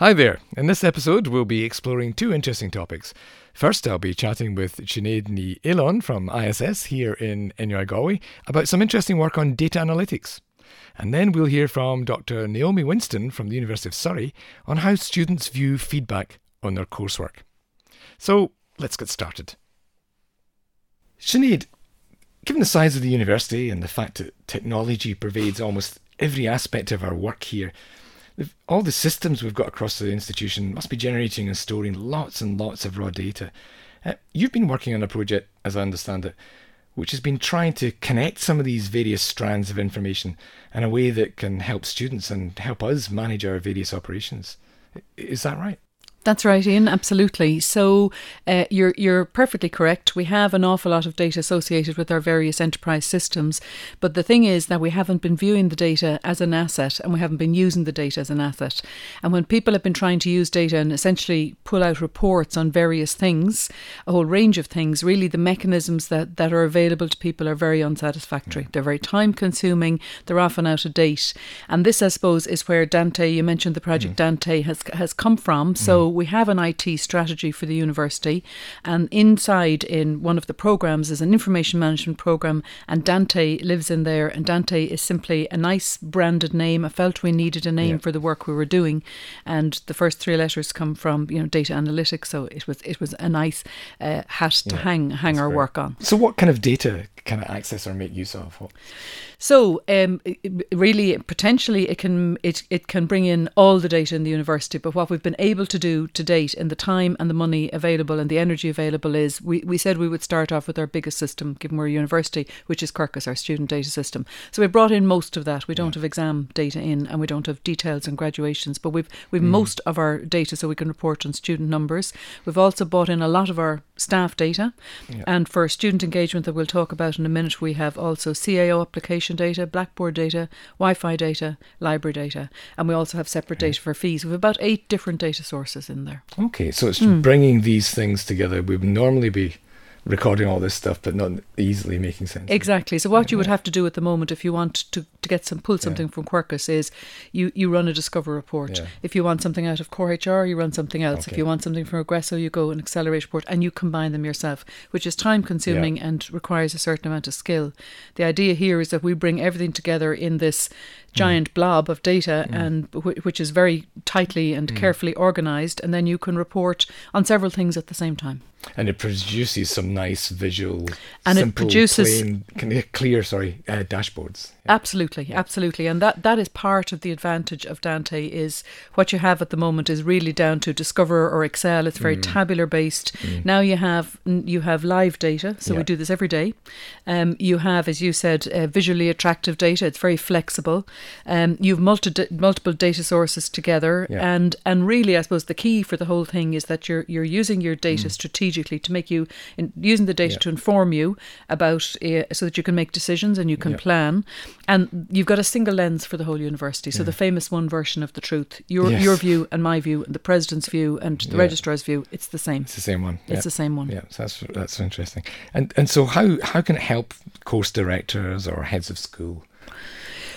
Hi there. In this episode, we'll be exploring two interesting topics. First, I'll be chatting with Sinead Ní Fhaolain from ISS here in Galway about some interesting work on data analytics. And then we'll hear from Dr. Naomi Winstone from the University of Surrey on how students view feedback on their coursework. So let's get started. Sinead, given the size of the university and the fact that technology pervades almost every aspect of our work here, all the systems we've got across the institution must be generating and storing lots and lots of raw data. Uh, you've been working on a project, as I understand it, which has been trying to connect some of these various strands of information in a way that can help students and help us manage our various operations. Is that right? That's right, Iain. Absolutely. So uh, you're you're perfectly correct. We have an awful lot of data associated with our various enterprise systems, but the thing is that we haven't been viewing the data as an asset, and we haven't been using the data as an asset. And when people have been trying to use data and essentially pull out reports on various things, a whole range of things, really the mechanisms that that are available to people are very unsatisfactory. They're very time consuming. They're often out of date, and this, I suppose, is where Dante. You mentioned the project mm. Dante has has come from. So. We have an IT strategy for the university, and inside in one of the programs is an information management program, and Dante lives in there. And Dante is simply a nice branded name. I felt we needed a name yeah. for the work we were doing, and the first three letters come from you know data analytics. So it was it was a nice uh, hat to yeah, hang hang our great. work on. So what kind of data can I access or make use of? What? So, um, really, potentially, it can it it can bring in all the data in the university. But what we've been able to do to date, in the time and the money available and the energy available, is we, we said we would start off with our biggest system, given we're a university, which is Quercus, our student data system. So we brought in most of that. We don't yeah. have exam data in, and we don't have details and graduations, but we've we've mm. most of our data, so we can report on student numbers. We've also brought in a lot of our staff data, yeah. and for student engagement that we'll talk about in a minute, we have also CAO application data, Blackboard data, Wi Fi data, library data, and we also have separate data for fees. We have about eight different data sources in there. Okay, so it's mm. bringing these things together. We would normally be recording all this stuff but not easily making sense exactly so what you would have to do at the moment if you want to, to get some pull something yeah. from Quercus is you you run a discover report yeah. if you want something out of core HR you run something else okay. if you want something from Agresso you go an accelerate report and you combine them yourself which is time consuming yeah. and requires a certain amount of skill the idea here is that we bring everything together in this giant mm. blob of data mm. and which is very tightly and mm. carefully organized and then you can report on several things at the same time and it produces some nice visual and simple, it produces plain, clear sorry uh, dashboards yeah. absolutely yeah. absolutely and that that is part of the advantage of dante is what you have at the moment is really down to discover or excel it's very mm. tabular based mm. now you have you have live data so yeah. we do this every day um, you have as you said uh, visually attractive data it's very flexible um, you've multi- multiple data sources together and and really i suppose the key for the whole thing is that you're you're using your data mm. strategically strategically to make you in, using the data yeah. to inform you about uh, so that you can make decisions and you can yeah. plan. And you've got a single lens for the whole university. So yeah. the famous one version of the truth your yes. your view and my view and the president's view and the registrar's view it's the same. It's the same one. It's the same one. Yeah. So that's that's interesting. And and so how how can it help course directors or heads of school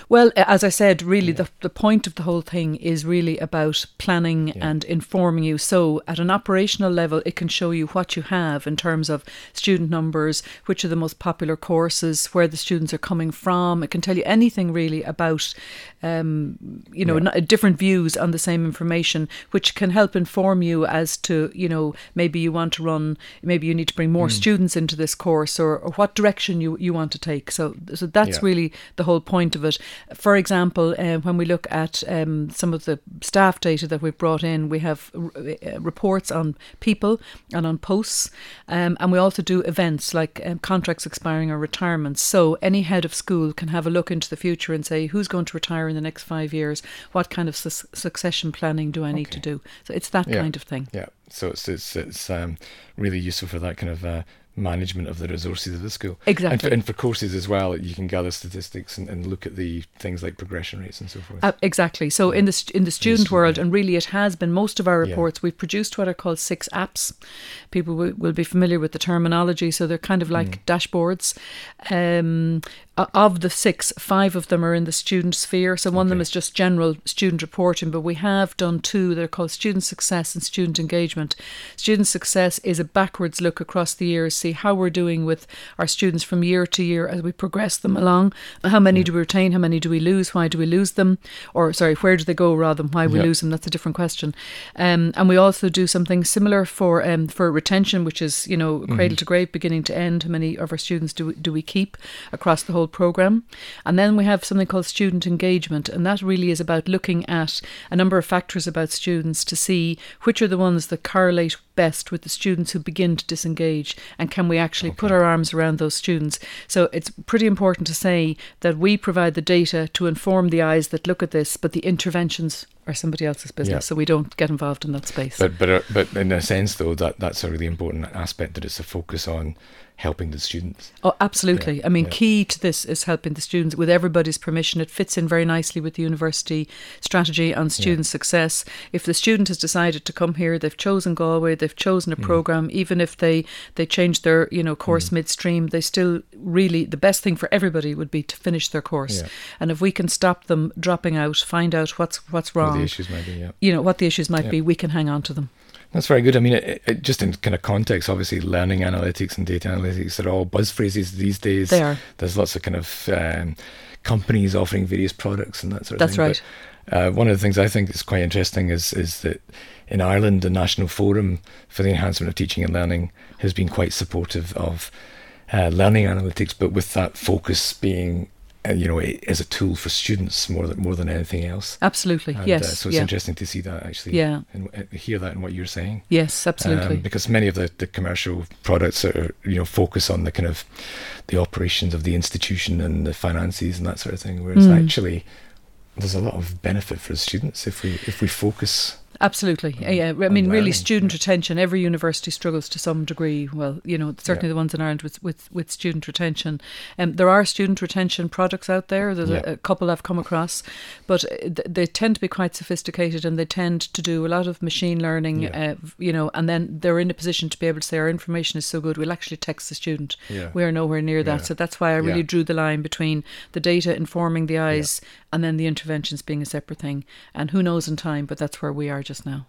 well, as I said, really yeah. the, the point of the whole thing is really about planning yeah. and informing you. So, at an operational level, it can show you what you have in terms of student numbers, which are the most popular courses, where the students are coming from. It can tell you anything really about, um, you know, yeah. different views on the same information, which can help inform you as to, you know, maybe you want to run, maybe you need to bring more mm. students into this course, or, or what direction you, you want to take. So, so that's really the whole point of it. For example, uh, when we look at um, some of the staff data that we've brought in, we have r- uh, reports on people and on posts, um, and we also do events like um, contracts expiring or retirements. So any head of school can have a look into the future and say who's going to retire in the next five years, what kind of su- succession planning do I need okay. to do. So it's that yeah. kind of thing. Yeah. So it's it's it's um, really useful for that kind of uh, management of the resources of the school. Exactly. And for, and for courses as well, you can gather statistics and, and, look at the things like progression rates and so forth. Uh, exactly. So yeah. in the in the student world, and really it has been most of our reports. Yeah. We've produced what are called six apps. People will, will, be familiar with the terminology. So they're kind of like mm. dashboards. Um, of the six, five of them are in the student sphere. So one okay. of them is just general student reporting, but we have done two. They're called student success and student engagement. Student success is a backwards look across the years, see how we're doing with our students from year to year as we progress them along. How many yeah. do we retain? How many do we lose? Why do we lose them? Or sorry, where do they go rather than why we yeah. lose them? That's a different question. Um, and we also do something similar for um, for retention, which is you know cradle mm-hmm. to grave, beginning to end. How many of our students do we, do we keep across the whole program. And then we have something called student engagement, and that really is about looking at a number of factors about students to see which are the ones that correlate best with the students who begin to disengage and can we actually okay. put our arms around those students so it's pretty important to say that we provide the data to inform the eyes that look at this but the interventions are somebody else's business, yeah. so we don't get involved in that space. But but uh, but in a sense, though, that that's a really important aspect that it's a focus on helping the students. Oh, absolutely. Yeah, I mean, yeah. key to this is helping the students with everybody's permission. It fits in very nicely with the university strategy on student yeah. success. If the student has decided to come here, they've chosen Galway, they've chosen a mm. program, even if they they change their you know course mm. midstream, they still really the best thing for everybody would be to finish their course. And if we can stop them dropping out, find out what's what's wrong, what the issues might be, yeah. you know what the issues might be, we can hang on to them. That's very good. I mean, it, it, just in kind of context, obviously, learning analytics and data analytics are all buzz phrases these days. They are. There's lots of kind of um, companies offering various products and that sort of That's thing. That's right. But, uh, one of the things I think is quite interesting is is that in Ireland, the National Forum for the Enhancement of Teaching and Learning has been quite supportive of uh, learning analytics, but with that focus being you know, as a tool for students more than more than anything else. Absolutely, and, yes. Uh, so it's yeah. interesting to see that actually. Yeah. And, and, hear that in what you're saying. Yes, absolutely. Um, because many of the, the commercial products are you know focus on the kind of the operations of the institution and the finances and that sort of thing, whereas mm. actually there's a lot of benefit for the students if we if we focus Absolutely. Yeah. I mean, really, student retention. Every university struggles to some degree. Well, you know, certainly yeah. the ones in Ireland with, with, with student retention. Um, there are student retention products out there. There's yeah. a, a, couple I've come across, but uh, they tend to be quite sophisticated and they tend to do a lot of machine learning, uh, you know, and then they're in a position to be able to say, our information is so good, we'll actually text the student. We are nowhere near that. So that's why I really drew the line between the data informing the eyes and then the interventions being a separate thing. And who knows in time, but that's where we are just now.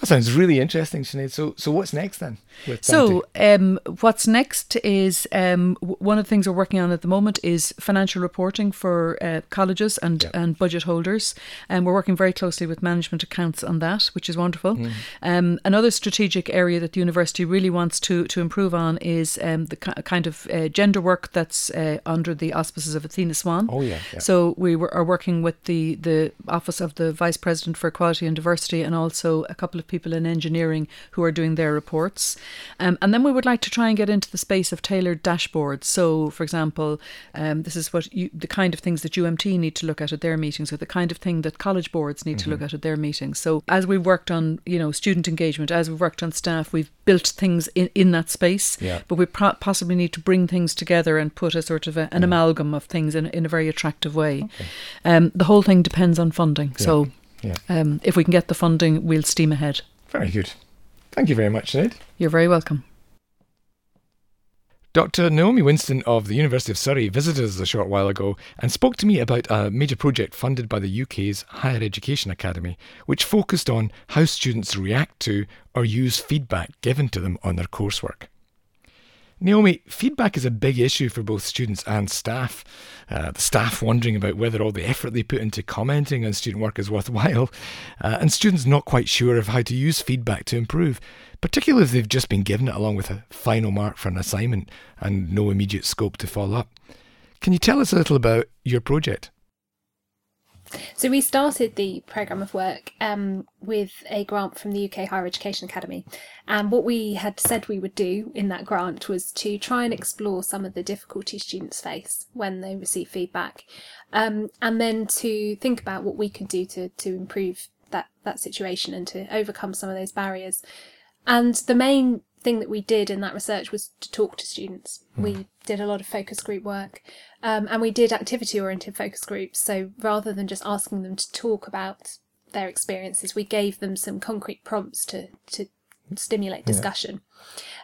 That sounds really interesting, Sinead. So, so what's next then? So, um, what's next is um, one of the things we're working on at the moment is financial reporting for uh, colleges and, yep. and budget holders, and we're working very closely with management accounts on that, which is wonderful. Mm. Um, another strategic area that the university really wants to to improve on is um, the kind of uh, gender work that's uh, under the auspices of Athena Swan. Oh yeah. yeah. So we were, are working with the the office of the vice president for equality and diversity, and also a couple of people in engineering who are doing their reports. Um, and then we would like to try and get into the space of tailored dashboards. So, for example, um, this is what you, the kind of things that UMT need to look at at their meetings, or the kind of thing that college boards need mm-hmm. to look mm-hmm. at at their meetings. So, as we've worked on, you know, student engagement, as we've worked on staff, we've built things in, in that space. Yeah. But we pro- possibly need to bring things together and put a sort of a, an amalgam of things in, in a very attractive way. Okay. Um, the whole thing depends on funding. Yeah. So, yeah. Um, if we can get the funding, we'll steam ahead. Very good. Thank you very much, Ned. You're very welcome. Dr. Naomi Winstone of the University of Surrey visited us a short while ago and spoke to me about a major project funded by the UK's Higher Education Academy, which focused on how students react to or use feedback given to them on their coursework. Naomi, feedback is a big issue for both students and staff. Uh, the staff wondering about whether all the effort they put into commenting on student work is worthwhile, uh, and students not quite sure of how to use feedback to improve, particularly if they've just been given it along with a final mark for an assignment and no immediate scope to follow up. Can you tell us a little about your project? So we started the programme of work um, with a grant from the UK Higher Education Academy. And what we had said we would do in that grant was to try and explore some of the difficulties students face when they receive feedback. Um, and then to think about what we could do to, to improve that, that situation and to overcome some of those barriers. And the main thing that we did in that research was to talk to students. Mm. We did a lot of focus group work um, and we did activity oriented focus groups. So rather than just asking them to talk about their experiences, we gave them some concrete prompts to, to stimulate discussion.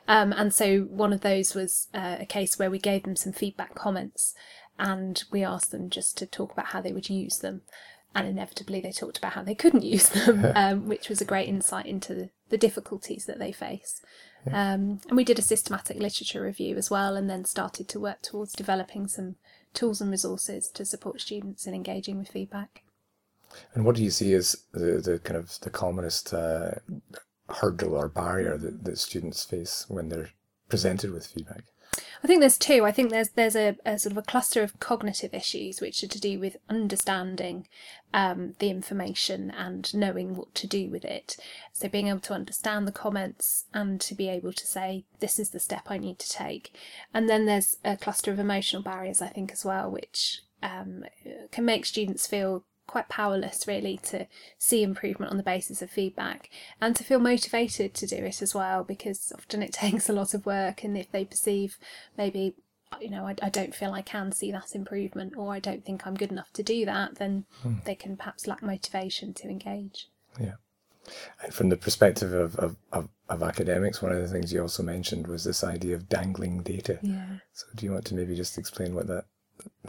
Yeah. Um, and so one of those was uh, a case where we gave them some feedback comments. and we asked them just to talk about how they would use them. And inevitably, they talked about how they couldn't use them, um, which was a great insight into the, difficulties that they face. Um, and we did a systematic literature review as well, and then started to work towards developing some tools and resources to support students in engaging with feedback. And what do you see as the, the kind of the commonest uh, hurdle or barrier that, that students face when they're presented with feedback? I think there's two. I think there's there's a, a, sort of a cluster of cognitive issues which are to do with understanding um, the information and knowing what to do with it. So being able to understand the comments and to be able to say this is the step I need to take. And then there's a cluster of emotional barriers I think as well, which um, can make students feel quite powerless really to see improvement on the basis of feedback and to feel motivated to do it as well because often it takes a lot of work and if they perceive maybe you know I, I don't feel I can see that improvement or I don't think I'm good enough to do that then hmm. they can perhaps lack motivation to engage yeah and from the perspective of, of, of, of, academics, one of the things you also mentioned was this idea of dangling data. Yeah. So do you want to maybe just explain what that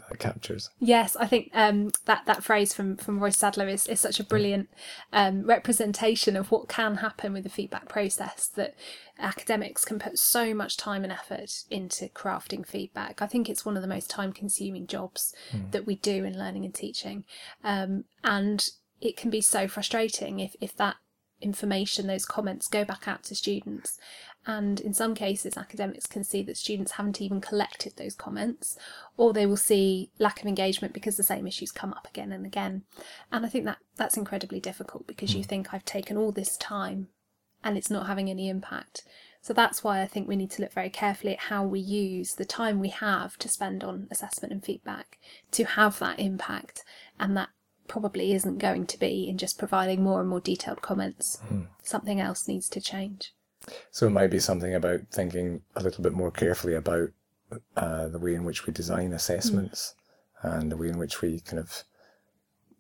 that captures. Yes, I think um, that that phrase from from Royce Sadler is, is such a brilliant um, representation of what can happen with the feedback process. That academics can put so much time and effort into crafting feedback. I think it's one of the most time consuming jobs mm. that we do in learning and teaching, um, and it can be so frustrating if if that information, those comments go back out to students and in some cases, academics can see that students haven't even collected those comments, or they will see lack of engagement because the same issues come up again and again. And I think that that's incredibly difficult because you hmm. think I've taken all this time and it's not having any impact. So that's why I think we need to look very carefully at how we use the time we have to spend on assessment and feedback to have that impact. And that probably isn't going to be in just providing more and more detailed comments. Mm. Something else needs to change. So it might be something about thinking a little bit more carefully about uh, the way in which we design assessments mm. and the way in which we kind of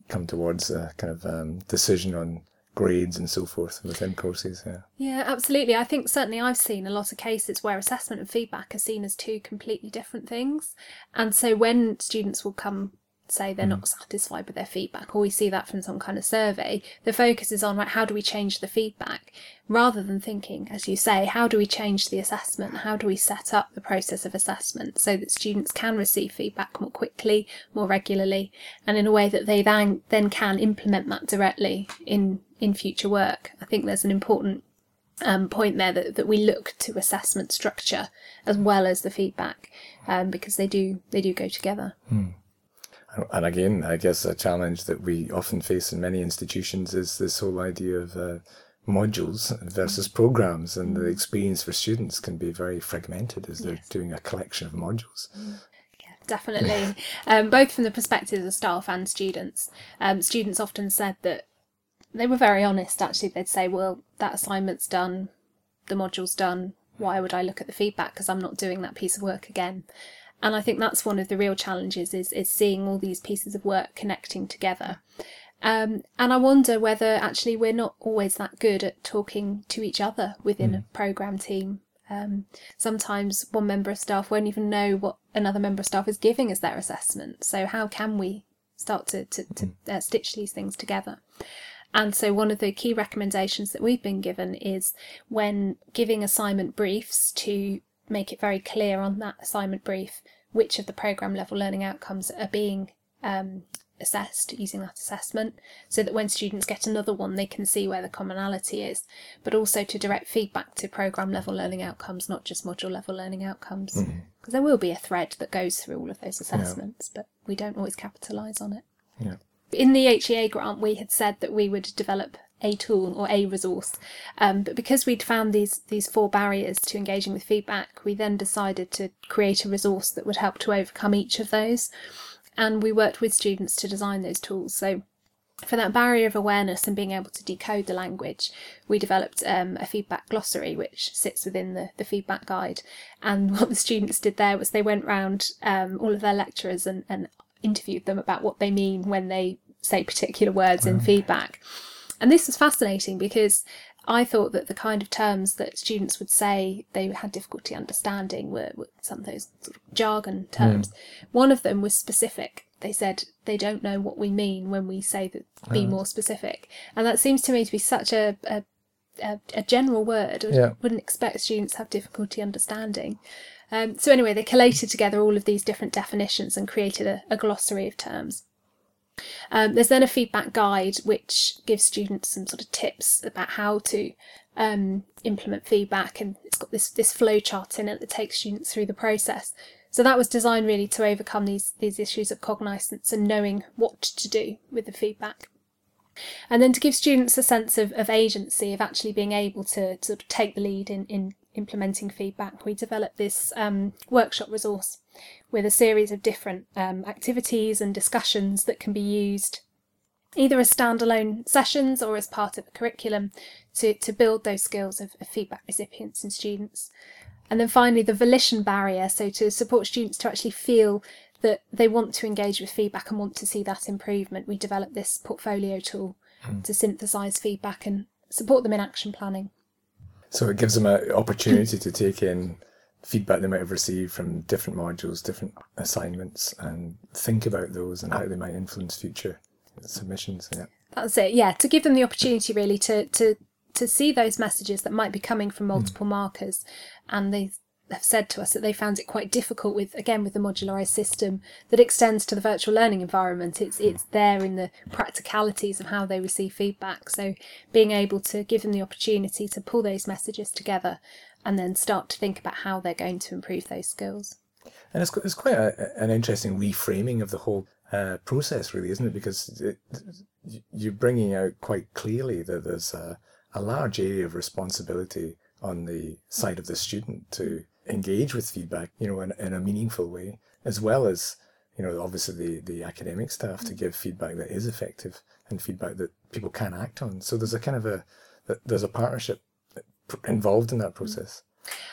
come towards a kind of um, decision on grades and so forth within courses. Yeah. Yeah, absolutely. I think certainly I've seen a lot of cases where assessment and feedback are seen as two completely different things. And so when students will come say they're mm. not satisfied with their feedback, or we see that from some kind of survey, the focus is on right, how do we change the feedback, rather than thinking, as you say, how do we change the assessment? How do we set up the process of assessment so that students can receive feedback more quickly, more regularly, and in a way that they then then can implement that directly in in future work? I think there's an important um, point there that, that we look to assessment structure as well as the feedback um, because they do they do go together. Mm. And again, I guess a challenge that we often face in many institutions is this whole idea of uh, modules versus programs, and the mm. experience for students can be very fragmented as they're yes. doing a collection of modules. Mm. Yeah, definitely, um, both from the perspectives of staff and students. Um, students often said that they were very honest. Actually, they'd say, "Well, that assignment's done, the module's done. Why would I look at the feedback? Because I'm not doing that piece of work again." And I think that's one of the real challenges is is seeing all these pieces of work connecting together. Um, and I wonder whether actually we're not always that good at talking to each other within mm. a program team. Um, sometimes one member of staff won't even know what another member of staff is giving as their assessment. So how can we start to to, to mm. uh, stitch these things together? And so, one of the key recommendations that we've been given is when giving assignment briefs to make it very clear on that assignment brief which of the program level learning outcomes are being um, assessed using that assessment so that when students get another one they can see where the commonality is but also to direct feedback to program level learning outcomes not just module level learning outcomes because mm-hmm. there will be a thread that goes through all of those assessments yeah. but we don't always capitalize on it yeah in the HEA grant we had said that we would develop a tool or a resource. Um, but because we'd found these these four barriers to engaging with feedback, we then decided to create a resource that would help to overcome each of those. And we worked with students to design those tools. So for that barrier of awareness and being able to decode the language, we developed um, a feedback glossary which sits within the, the feedback guide. And what the students did there was they went round um, all of their lecturers and, and interviewed them about what they mean when they say particular words in feedback And this was fascinating because I thought that the kind of terms that students would say they had difficulty understanding were, were some of those sort of jargon terms. Mm. One of them was specific. They said they don't know what we mean when we say that be more specific. And that seems to me to be such a, a, a, a general word. I yeah. wouldn't expect students to have difficulty understanding. Um, so anyway, they collated together all of these different definitions and created a, a glossary of terms. Um, there's then a feedback guide which gives students some sort of tips about how to um, implement feedback, and it's got this this flow chart in it that takes students through the process. So that was designed really to overcome these these issues of cognizance and knowing what to do with the feedback. And then to give students a sense of, of agency, of actually being able to, sort of take the lead in, in implementing feedback, we developed this um, workshop resource with a series of different um, activities and discussions that can be used either as standalone sessions or as part of a curriculum to, to build those skills of, of feedback recipients and students. And then finally, the volition barrier, so to support students to actually feel that they want to engage with feedback and want to see that improvement, we developed this portfolio tool mm. to synthesize feedback and support them in action planning. So it gives them an opportunity to take in feedback they might have received from different modules, different assignments, and think about those and how they might influence future submissions. Yeah. That's it. Yeah, to give them the opportunity really to to to see those messages that might be coming from multiple mm. markers, and they have said to us that they found it quite difficult with again with the modularized system that extends to the virtual learning environment. It's it's there in the practicalities of how they receive feedback. So being able to give them the opportunity to pull those messages together and then start to think about how they're going to improve those skills. And it's, it's quite a, an interesting reframing of the whole uh, process really isn't it? Because it, you're bringing out quite clearly that there's a, a large area of responsibility on the side of the student to engage with feedback, you know, in, in a meaningful way, as well as, you know, obviously the, the academic staff to mm. give feedback that is effective and feedback that people can act on. So there's a kind of a, there's a partnership involved in that mm. process.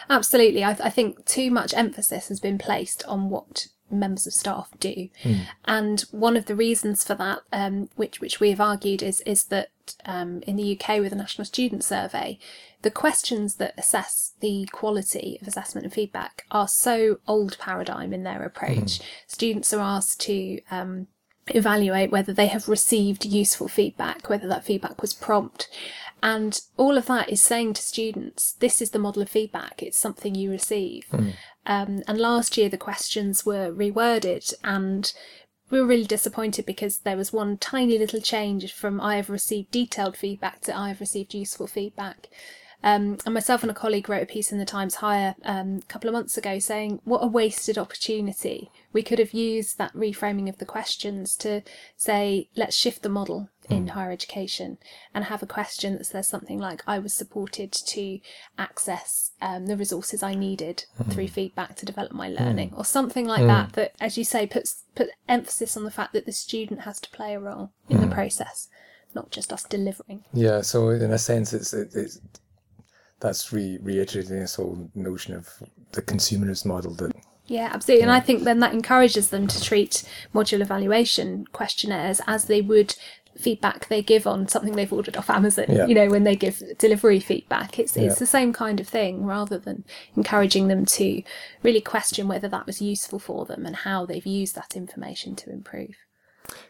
Absolutely. I, th- I think too much emphasis has been placed on what members of staff do. Mm. And one of the reasons for that, um, which which we have argued, is is that um, in the UK with the National Student Survey, the questions that assess the quality of assessment and feedback are so old paradigm in their approach. Mm. Students are asked to um, evaluate whether they have received useful feedback, whether that feedback was prompt. And all of that is saying to students, this is the model of feedback, it's something you receive. Mm. Um, and last year the questions were reworded and we were really disappointed because there was one tiny little change from I have received detailed feedback to I have received useful feedback. Um, and myself and a colleague wrote a piece in the Times Higher um, a couple of months ago saying, What a wasted opportunity. We could have used that reframing of the questions to say, Let's shift the model in mm. higher education and have a question that says something like, I was supported to access um, the resources I needed mm. through feedback to develop my learning, mm. or something like that, that, as you say, puts put emphasis on the fact that the student has to play a role in the hmm. process. Not just us delivering. Yeah, so in a sense, it's, it's that's re- reiterating this whole notion of the consumerist model that yeah, absolutely. And I think then that encourages them to treat module evaluation questionnaires as they would feedback they give on something they've ordered off Amazon. Yeah. You know, when they give delivery feedback, it's it's yeah. the same kind of thing rather than encouraging them to really question whether that was useful for them and how they've used that information to improve.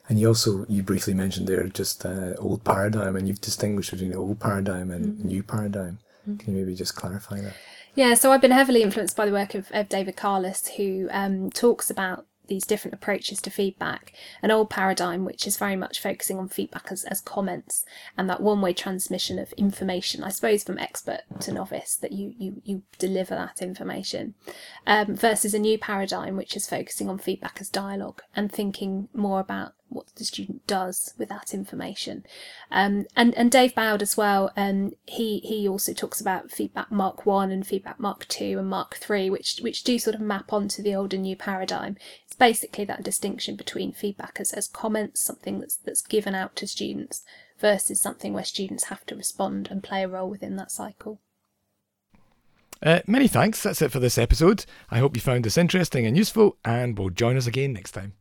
And you also you briefly mentioned there just uh, old paradigm, and you've distinguished between the old paradigm and mm-hmm. new paradigm. Can you maybe just clarify that? Yeah, so I've been heavily influenced by the work of, of David Carless, who um, talks about these different approaches to feedback. An old paradigm, which is very much focusing on feedback as, as comments and that one way transmission of information, I suppose, from expert to novice, that you, you, you deliver that information, um, versus a new paradigm, which is focusing on feedback as dialogue and thinking more about what the student does with that information. Um, and, and Dave Boud as well, um, he, he also talks about feedback mark one and feedback mark two and mark three, which, which do sort of map onto the old and new paradigm. It's basically that distinction between feedback as, as comments, something that's, that's given out to students, versus something where students have to respond and play a role within that cycle. Uh, many thanks. That's it for this episode. I hope you found this interesting and useful, and will join us again next time.